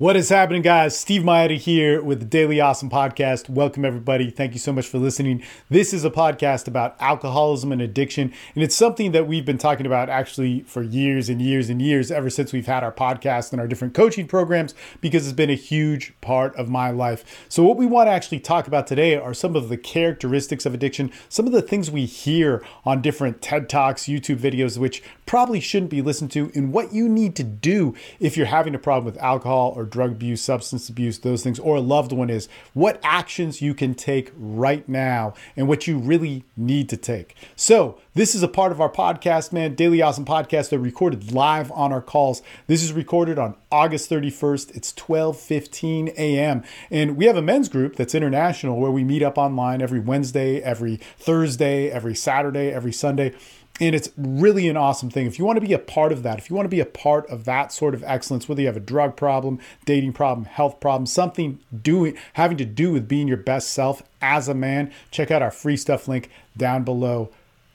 What is happening, guys? Steve Mayeda here with the Daily Awesome Podcast. Welcome, everybody. Thank you so much for listening. This is a podcast about alcoholism and addiction, and it's something that we've been talking about actually for years and years and years, ever since we've had our podcast and our different coaching programs, because it's been a huge part of my life. So, what we want to actually talk about today are some of the characteristics of addiction, some of the things we hear on different TED Talks, YouTube videos, which probably shouldn't be listened to, and what you need to do if you're having a problem with alcohol or drug abuse, substance abuse, those things, or a loved one is, what actions you can take right now and what you really need to take. So, this is a part of our podcast, man, Daily Awesome Podcast. They're recorded live on our calls. This is recorded on August 31st. It's 12:15 a.m. And we have a men's group that's international where we meet up online every Wednesday, every Thursday, every Saturday, every Sunday. And it's really an awesome thing. If you want to be a part of that, if you want to be a part of that sort of excellence, whether you have a drug problem, dating problem, health problem, something doing having to do with being your best self as a man, check out our free stuff link down below.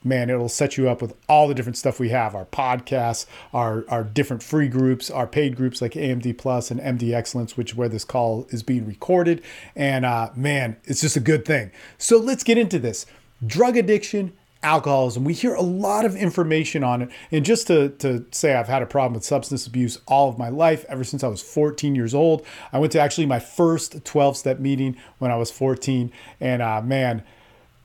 Man, it'll set you up with all the different stuff we have our podcasts, our, our different free groups, our paid groups like AMD Plus and MD Excellence, which is where this call is being recorded. And uh, man, it's just a good thing. So let's get into this. Drug addiction alcoholism. We hear a lot of information on it. And just to, to say, I've had a problem with substance abuse all of my life, ever since I was 14 years old. I went to actually my first 12 step meeting when I was 14. And uh, man,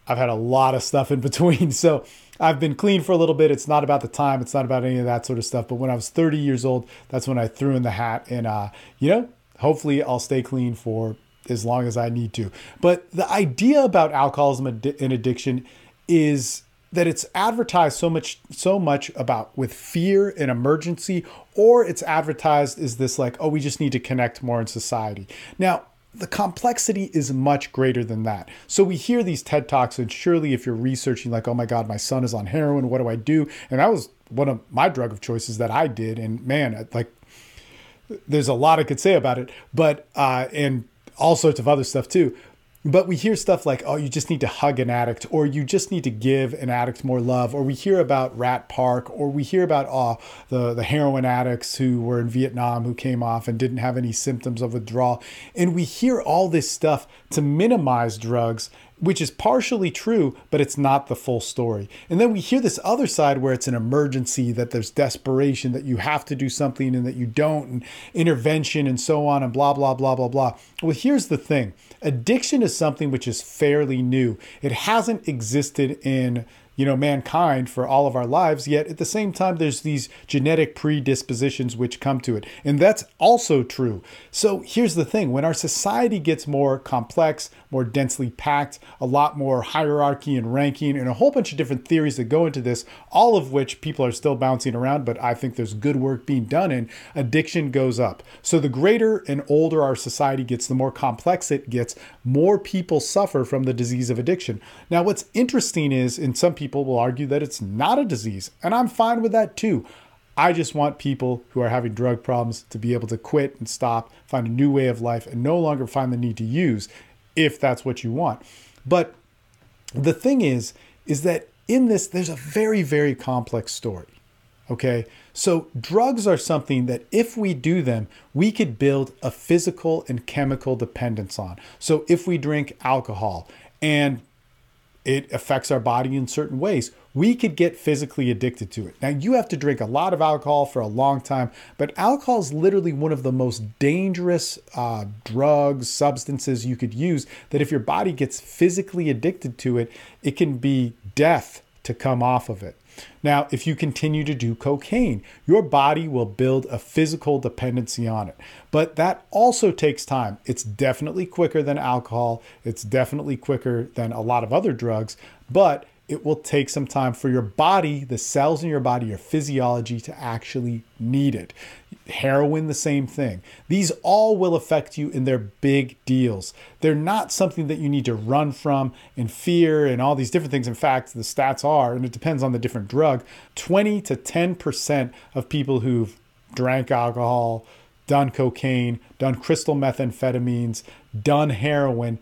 I've had a lot of stuff in between. So I've been clean for a little bit. It's not about the time, it's not about any of that sort of stuff. But when I was 30 years old, that's when I threw in the hat. And, uh, you know, hopefully I'll stay clean for as long as I need to. But the idea about alcoholism and addiction is that it's advertised so much so much about with fear and emergency or it's advertised as this like oh we just need to connect more in society now the complexity is much greater than that. So we hear these TED Talks, and surely if you're researching, like, oh my God, my son is on heroin, what do I do? And that was one of my drug of choices that I did. And man, like, there's a lot I could say about it, but, uh, and all sorts of other stuff too. But we hear stuff like, oh, you just need to hug an addict, or you just need to give an addict more love, or we hear about Rat Park, or we hear about oh, the, the heroin addicts who were in Vietnam who came off and didn't have any symptoms of withdrawal. And we hear all this stuff to minimize drugs which is partially true, but it's not the full story. And then we hear this other side where it's an emergency, that there's desperation, that you have to do something and that you don't, and intervention and so on, and blah, blah, blah, blah, blah. Well, here's the thing addiction is something which is fairly new, it hasn't existed in you know mankind for all of our lives yet at the same time there's these genetic predispositions which come to it. And that's also true. So here's the thing. When our society gets more complex more densely packed a lot more hierarchy and ranking and a whole bunch of different theories that go into this all of which people are still bouncing around but i think there's good work being done and addiction goes up. So the greater and older our society gets the more complex it gets more people suffer from the disease of addiction. Now what's interesting is in some people people will argue that it's not a disease, and I'm fine with that too. I just want people who are having drug problems to be able to quit and stop, find a new way of life, and no longer find the need to use if that's what you want. But the thing is, is that in this, there's a very, very complex story. Okay. So drugs are something that if we do them, we could build a physical and chemical dependence on. So if we drink alcohol and it affects our body in certain ways. We could get physically addicted to it. Now, you have to drink a lot of alcohol for a long time, but alcohol is literally one of the most dangerous uh, drugs, substances you could use. That if your body gets physically addicted to it, it can be death to come off of it. Now, if you continue to do cocaine, your body will build a physical dependency on it. But that also takes time. It's definitely quicker than alcohol, it's definitely quicker than a lot of other drugs, but it will take some time for your body, the cells in your body, your physiology to actually need it. Heroin, the same thing. These all will affect you in their big deals. They're not something that you need to run from and fear and all these different things. In fact, the stats are, and it depends on the different drug, 20 to 10% of people who've drank alcohol, done cocaine, done crystal methamphetamines, done heroin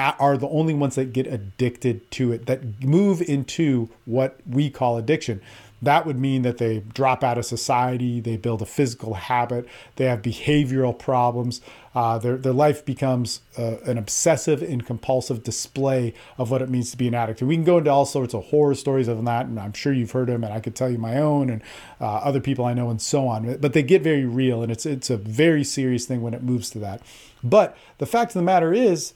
are the only ones that get addicted to it, that move into what we call addiction. that would mean that they drop out of society, they build a physical habit, they have behavioral problems. Uh, their, their life becomes uh, an obsessive and compulsive display of what it means to be an addict. And we can go into all sorts of horror stories of that, and I'm sure you've heard them, and I could tell you my own and uh, other people I know, and so on. But they get very real, and it's it's a very serious thing when it moves to that. But the fact of the matter is,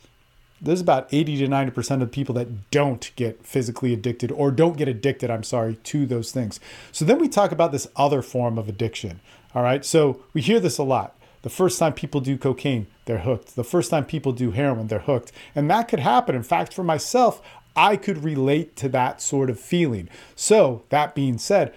there's about 80 to 90% of people that don't get physically addicted or don't get addicted, I'm sorry, to those things. So then we talk about this other form of addiction. All right. So we hear this a lot. The first time people do cocaine, they're hooked. The first time people do heroin, they're hooked. And that could happen. In fact, for myself, I could relate to that sort of feeling. So, that being said,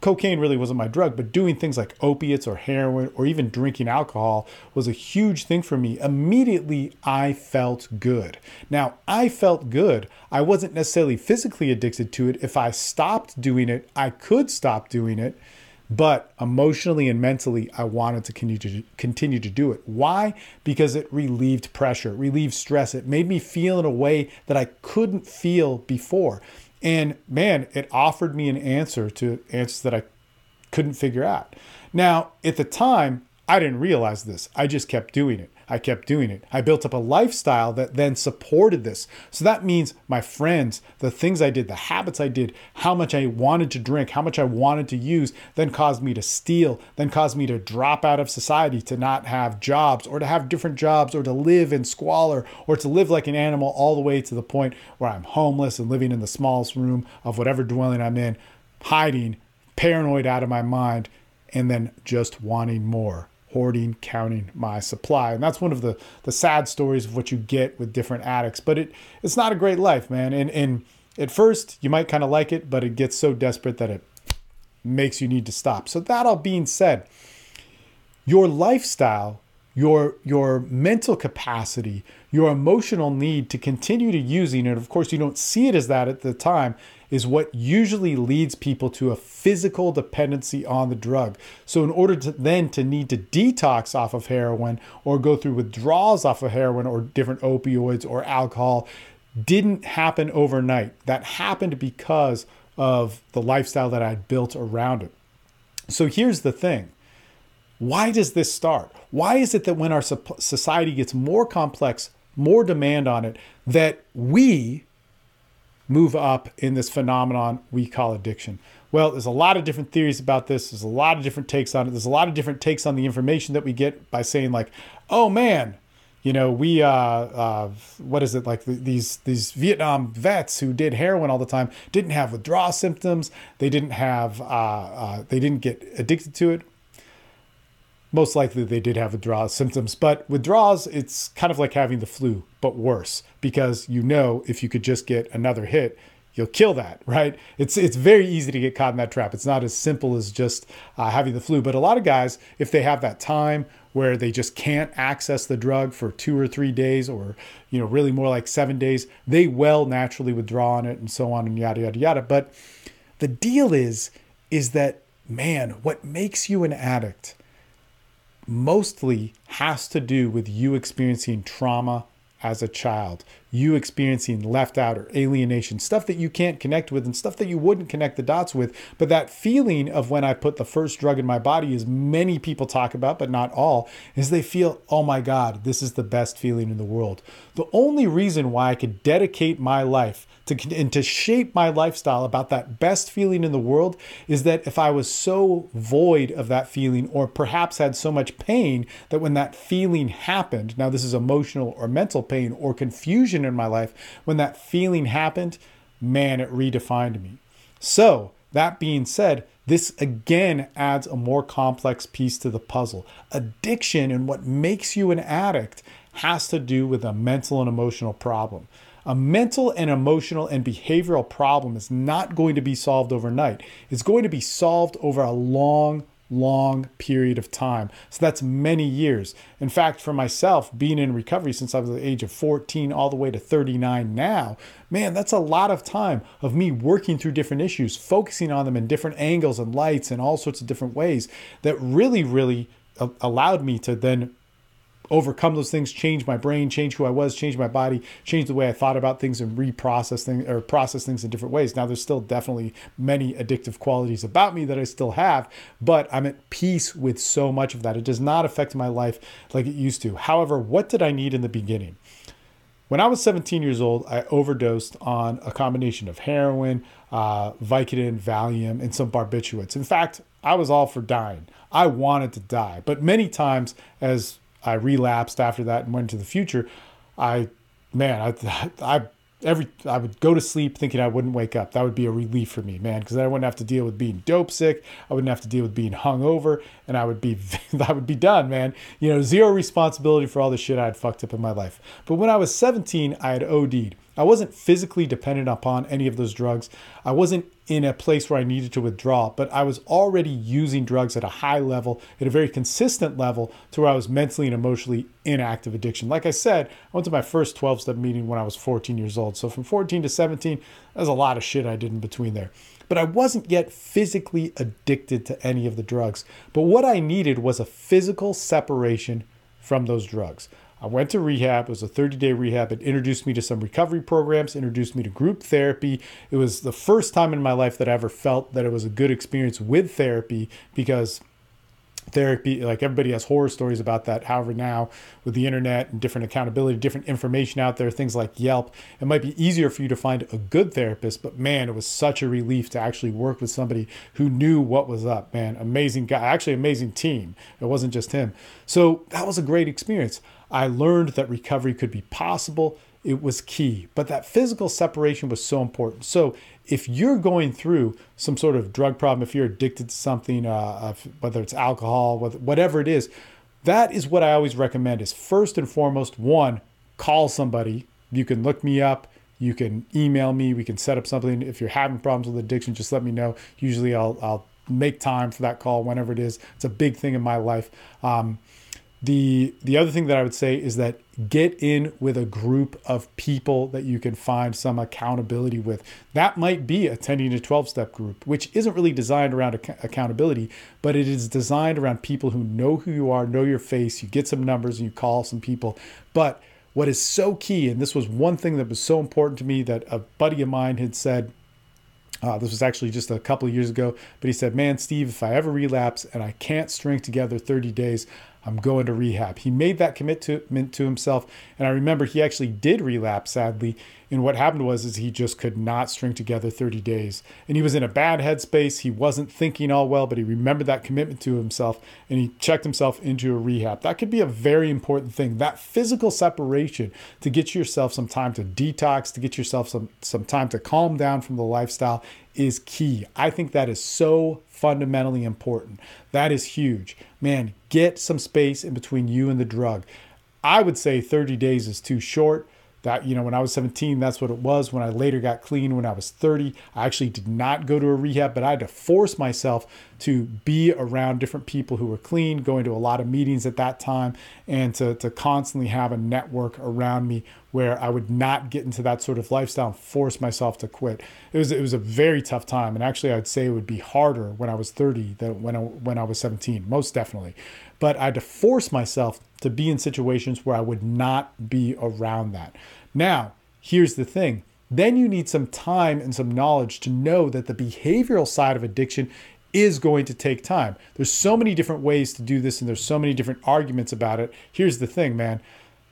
cocaine really wasn't my drug, but doing things like opiates or heroin or even drinking alcohol was a huge thing for me. Immediately, I felt good. Now, I felt good. I wasn't necessarily physically addicted to it. If I stopped doing it, I could stop doing it. But emotionally and mentally, I wanted to continue to continue to do it. Why? Because it relieved pressure, relieved stress. It made me feel in a way that I couldn't feel before. And man, it offered me an answer to answers that I couldn't figure out. Now, at the time, I didn't realize this. I just kept doing it. I kept doing it. I built up a lifestyle that then supported this. So that means my friends, the things I did, the habits I did, how much I wanted to drink, how much I wanted to use, then caused me to steal, then caused me to drop out of society, to not have jobs, or to have different jobs, or to live in squalor, or to live like an animal all the way to the point where I'm homeless and living in the smallest room of whatever dwelling I'm in, hiding, paranoid out of my mind, and then just wanting more hoarding, counting my supply. And that's one of the, the sad stories of what you get with different addicts. But it it's not a great life, man. And and at first you might kind of like it, but it gets so desperate that it makes you need to stop. So that all being said, your lifestyle, your your mental capacity, your emotional need to continue to using it, of course you don't see it as that at the time, is what usually leads people to a physical dependency on the drug. So in order to then to need to detox off of heroin or go through withdrawals off of heroin or different opioids or alcohol didn't happen overnight. That happened because of the lifestyle that I'd built around it. So here's the thing. Why does this start? Why is it that when our society gets more complex, more demand on it, that we move up in this phenomenon we call addiction? Well, there's a lot of different theories about this. There's a lot of different takes on it. There's a lot of different takes on the information that we get by saying like, "Oh man, you know, we uh, uh, what is it like these these Vietnam vets who did heroin all the time didn't have withdrawal symptoms. They didn't have uh, uh they didn't get addicted to it most likely they did have withdrawal symptoms. But withdrawals, it's kind of like having the flu, but worse because you know if you could just get another hit, you'll kill that, right? It's it's very easy to get caught in that trap. It's not as simple as just uh, having the flu. But a lot of guys, if they have that time where they just can't access the drug for two or three days, or you know, really more like seven days, they will naturally withdraw on it and so on and yada yada yada. But the deal is, is that man, what makes you an addict? Mostly has to do with you experiencing trauma as a child, you experiencing left out or alienation, stuff that you can't connect with and stuff that you wouldn't connect the dots with. But that feeling of when I put the first drug in my body, as many people talk about, but not all, is they feel, oh my God, this is the best feeling in the world. The only reason why I could dedicate my life to, and to shape my lifestyle about that best feeling in the world is that if I was so void of that feeling, or perhaps had so much pain that when that feeling happened, now this is emotional or mental pain or confusion in my life, when that feeling happened, man, it redefined me. So, that being said, this again adds a more complex piece to the puzzle. Addiction and what makes you an addict has to do with a mental and emotional problem. A mental and emotional and behavioral problem is not going to be solved overnight. It's going to be solved over a long, long period of time. So that's many years. In fact, for myself, being in recovery since I was the age of 14 all the way to 39 now, man, that's a lot of time of me working through different issues, focusing on them in different angles and lights and all sorts of different ways that really, really allowed me to then overcome those things, change my brain, change who I was, change my body, change the way I thought about things and reprocess things or process things in different ways. Now there's still definitely many addictive qualities about me that I still have, but I'm at peace with so much of that. It does not affect my life like it used to. However, what did I need in the beginning? When I was 17 years old, I overdosed on a combination of heroin, uh, Vicodin, Valium, and some barbiturates. In fact, I was all for dying. I wanted to die. But many times, as I relapsed after that and went to the future, I, man, I, I every I would go to sleep thinking I wouldn't wake up. That would be a relief for me, man, because I wouldn't have to deal with being dope sick. I wouldn't have to deal with being hungover, and I would be I would be done, man. You know, zero responsibility for all the shit I had fucked up in my life. But when I was 17, I had OD'd. I wasn't physically dependent upon any of those drugs. I wasn't in a place where I needed to withdraw, but I was already using drugs at a high level, at a very consistent level, to where I was mentally and emotionally in active addiction. Like I said, I went to my first 12 step meeting when I was 14 years old. So from 14 to 17, there's a lot of shit I did in between there. But I wasn't yet physically addicted to any of the drugs. But what I needed was a physical separation from those drugs. I went to rehab. It was a 30 day rehab. It introduced me to some recovery programs, introduced me to group therapy. It was the first time in my life that I ever felt that it was a good experience with therapy because therapy like everybody has horror stories about that however now with the internet and different accountability different information out there things like yelp it might be easier for you to find a good therapist but man it was such a relief to actually work with somebody who knew what was up man amazing guy actually amazing team it wasn't just him so that was a great experience I learned that recovery could be possible. It was key, but that physical separation was so important. So, if you're going through some sort of drug problem, if you're addicted to something, uh, whether it's alcohol, whatever it is, that is what I always recommend. Is first and foremost, one, call somebody. You can look me up. You can email me. We can set up something. If you're having problems with addiction, just let me know. Usually, I'll I'll make time for that call whenever it is. It's a big thing in my life. Um, the the other thing that I would say is that get in with a group of people that you can find some accountability with. That might be attending a 12 step group, which isn't really designed around ac- accountability, but it is designed around people who know who you are, know your face. You get some numbers and you call some people. But what is so key, and this was one thing that was so important to me that a buddy of mine had said. Uh, this was actually just a couple of years ago, but he said, Man, Steve, if I ever relapse and I can't string together 30 days, I'm going to rehab. He made that commitment to himself. And I remember he actually did relapse, sadly. And what happened was is he just could not string together 30 days. And he was in a bad headspace. He wasn't thinking all well, but he remembered that commitment to himself and he checked himself into a rehab. That could be a very important thing. That physical separation to get yourself some time to detox, to get yourself some, some time to calm down from the lifestyle is key. I think that is so fundamentally important. That is huge. Man, get some space in between you and the drug. I would say 30 days is too short that you know when i was 17 that's what it was. When i later got clean when i was 30 i actually did not go to a rehab but i had to force myself to be around different people who were clean going to a lot of meetings at that time and to, to constantly have a network around me where i would not get into that sort of lifestyle and force myself to quit. It was it was a very tough time and actually i'd say it would be harder when i was 30 than when I, when I was 17 most definitely. But i had to force myself to be in situations where I would not be around that. Now, here's the thing then you need some time and some knowledge to know that the behavioral side of addiction is going to take time. There's so many different ways to do this and there's so many different arguments about it. Here's the thing, man.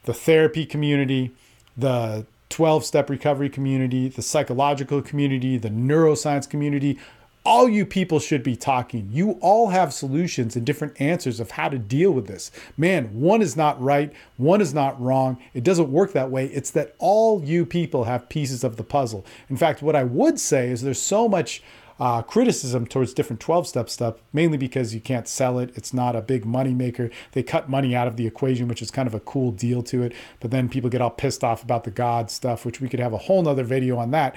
The therapy community, the 12 step recovery community, the psychological community, the neuroscience community, all you people should be talking. You all have solutions and different answers of how to deal with this. Man, one is not right, one is not wrong. It doesn't work that way. It's that all you people have pieces of the puzzle. In fact, what I would say is there's so much uh, criticism towards different 12 step stuff, mainly because you can't sell it. It's not a big money maker. They cut money out of the equation, which is kind of a cool deal to it. But then people get all pissed off about the God stuff, which we could have a whole nother video on that.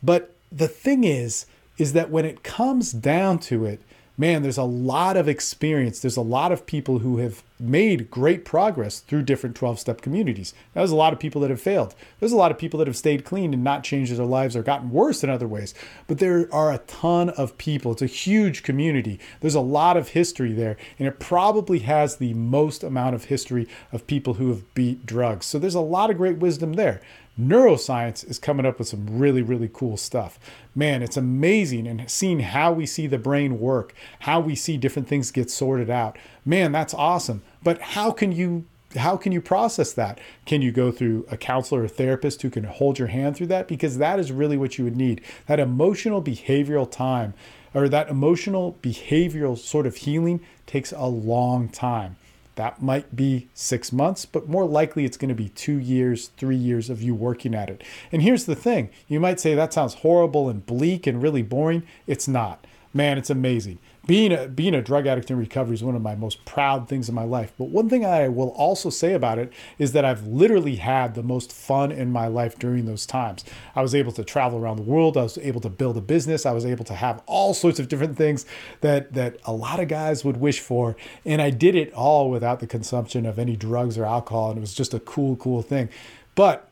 But the thing is, is that when it comes down to it, man, there's a lot of experience. There's a lot of people who have made great progress through different 12 step communities. There's a lot of people that have failed. There's a lot of people that have stayed clean and not changed their lives or gotten worse in other ways. But there are a ton of people. It's a huge community. There's a lot of history there, and it probably has the most amount of history of people who have beat drugs. So there's a lot of great wisdom there neuroscience is coming up with some really, really cool stuff. Man, it's amazing and seeing how we see the brain work, how we see different things get sorted out. Man, that's awesome. But how can you how can you process that? Can you go through a counselor or therapist who can hold your hand through that? Because that is really what you would need. That emotional behavioral time or that emotional behavioral sort of healing takes a long time. That might be six months, but more likely it's going to be two years, three years of you working at it. And here's the thing you might say that sounds horrible and bleak and really boring. It's not. Man, it's amazing being a being a drug addict in recovery is one of my most proud things in my life. But one thing I will also say about it is that I've literally had the most fun in my life during those times. I was able to travel around the world. I was able to build a business. I was able to have all sorts of different things that that a lot of guys would wish for, and I did it all without the consumption of any drugs or alcohol, and it was just a cool, cool thing. But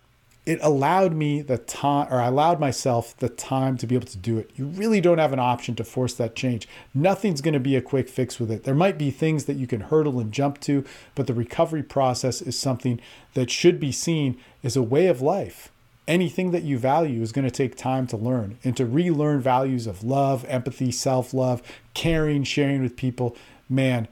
it allowed me the time, or I allowed myself the time to be able to do it. You really don't have an option to force that change. Nothing's going to be a quick fix with it. There might be things that you can hurdle and jump to, but the recovery process is something that should be seen as a way of life. Anything that you value is going to take time to learn and to relearn values of love, empathy, self love, caring, sharing with people. Man,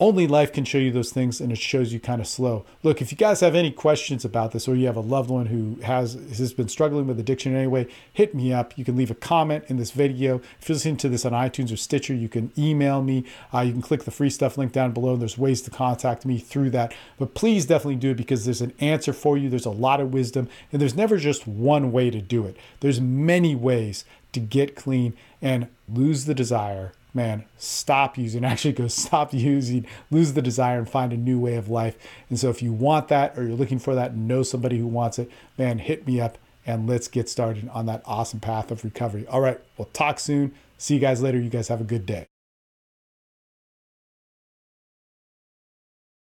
only life can show you those things and it shows you kind of slow. Look if you guys have any questions about this or you have a loved one who has has been struggling with addiction in any way hit me up. You can leave a comment in this video. If you're listening to this on itunes or stitcher you can email me. Uh, you can click the free stuff link down below there's ways to contact me through that. But please definitely do it because there's an answer for you. There's a lot of wisdom and there's never just one way to do it. There's many ways to get clean and lose the desire man, stop using, actually go stop using, lose the desire and find a new way of life. And so if you want that or you're looking for that, know somebody who wants it, man, hit me up and let's get started on that awesome path of recovery. All right, we'll talk soon. See you guys later. You guys have a good day.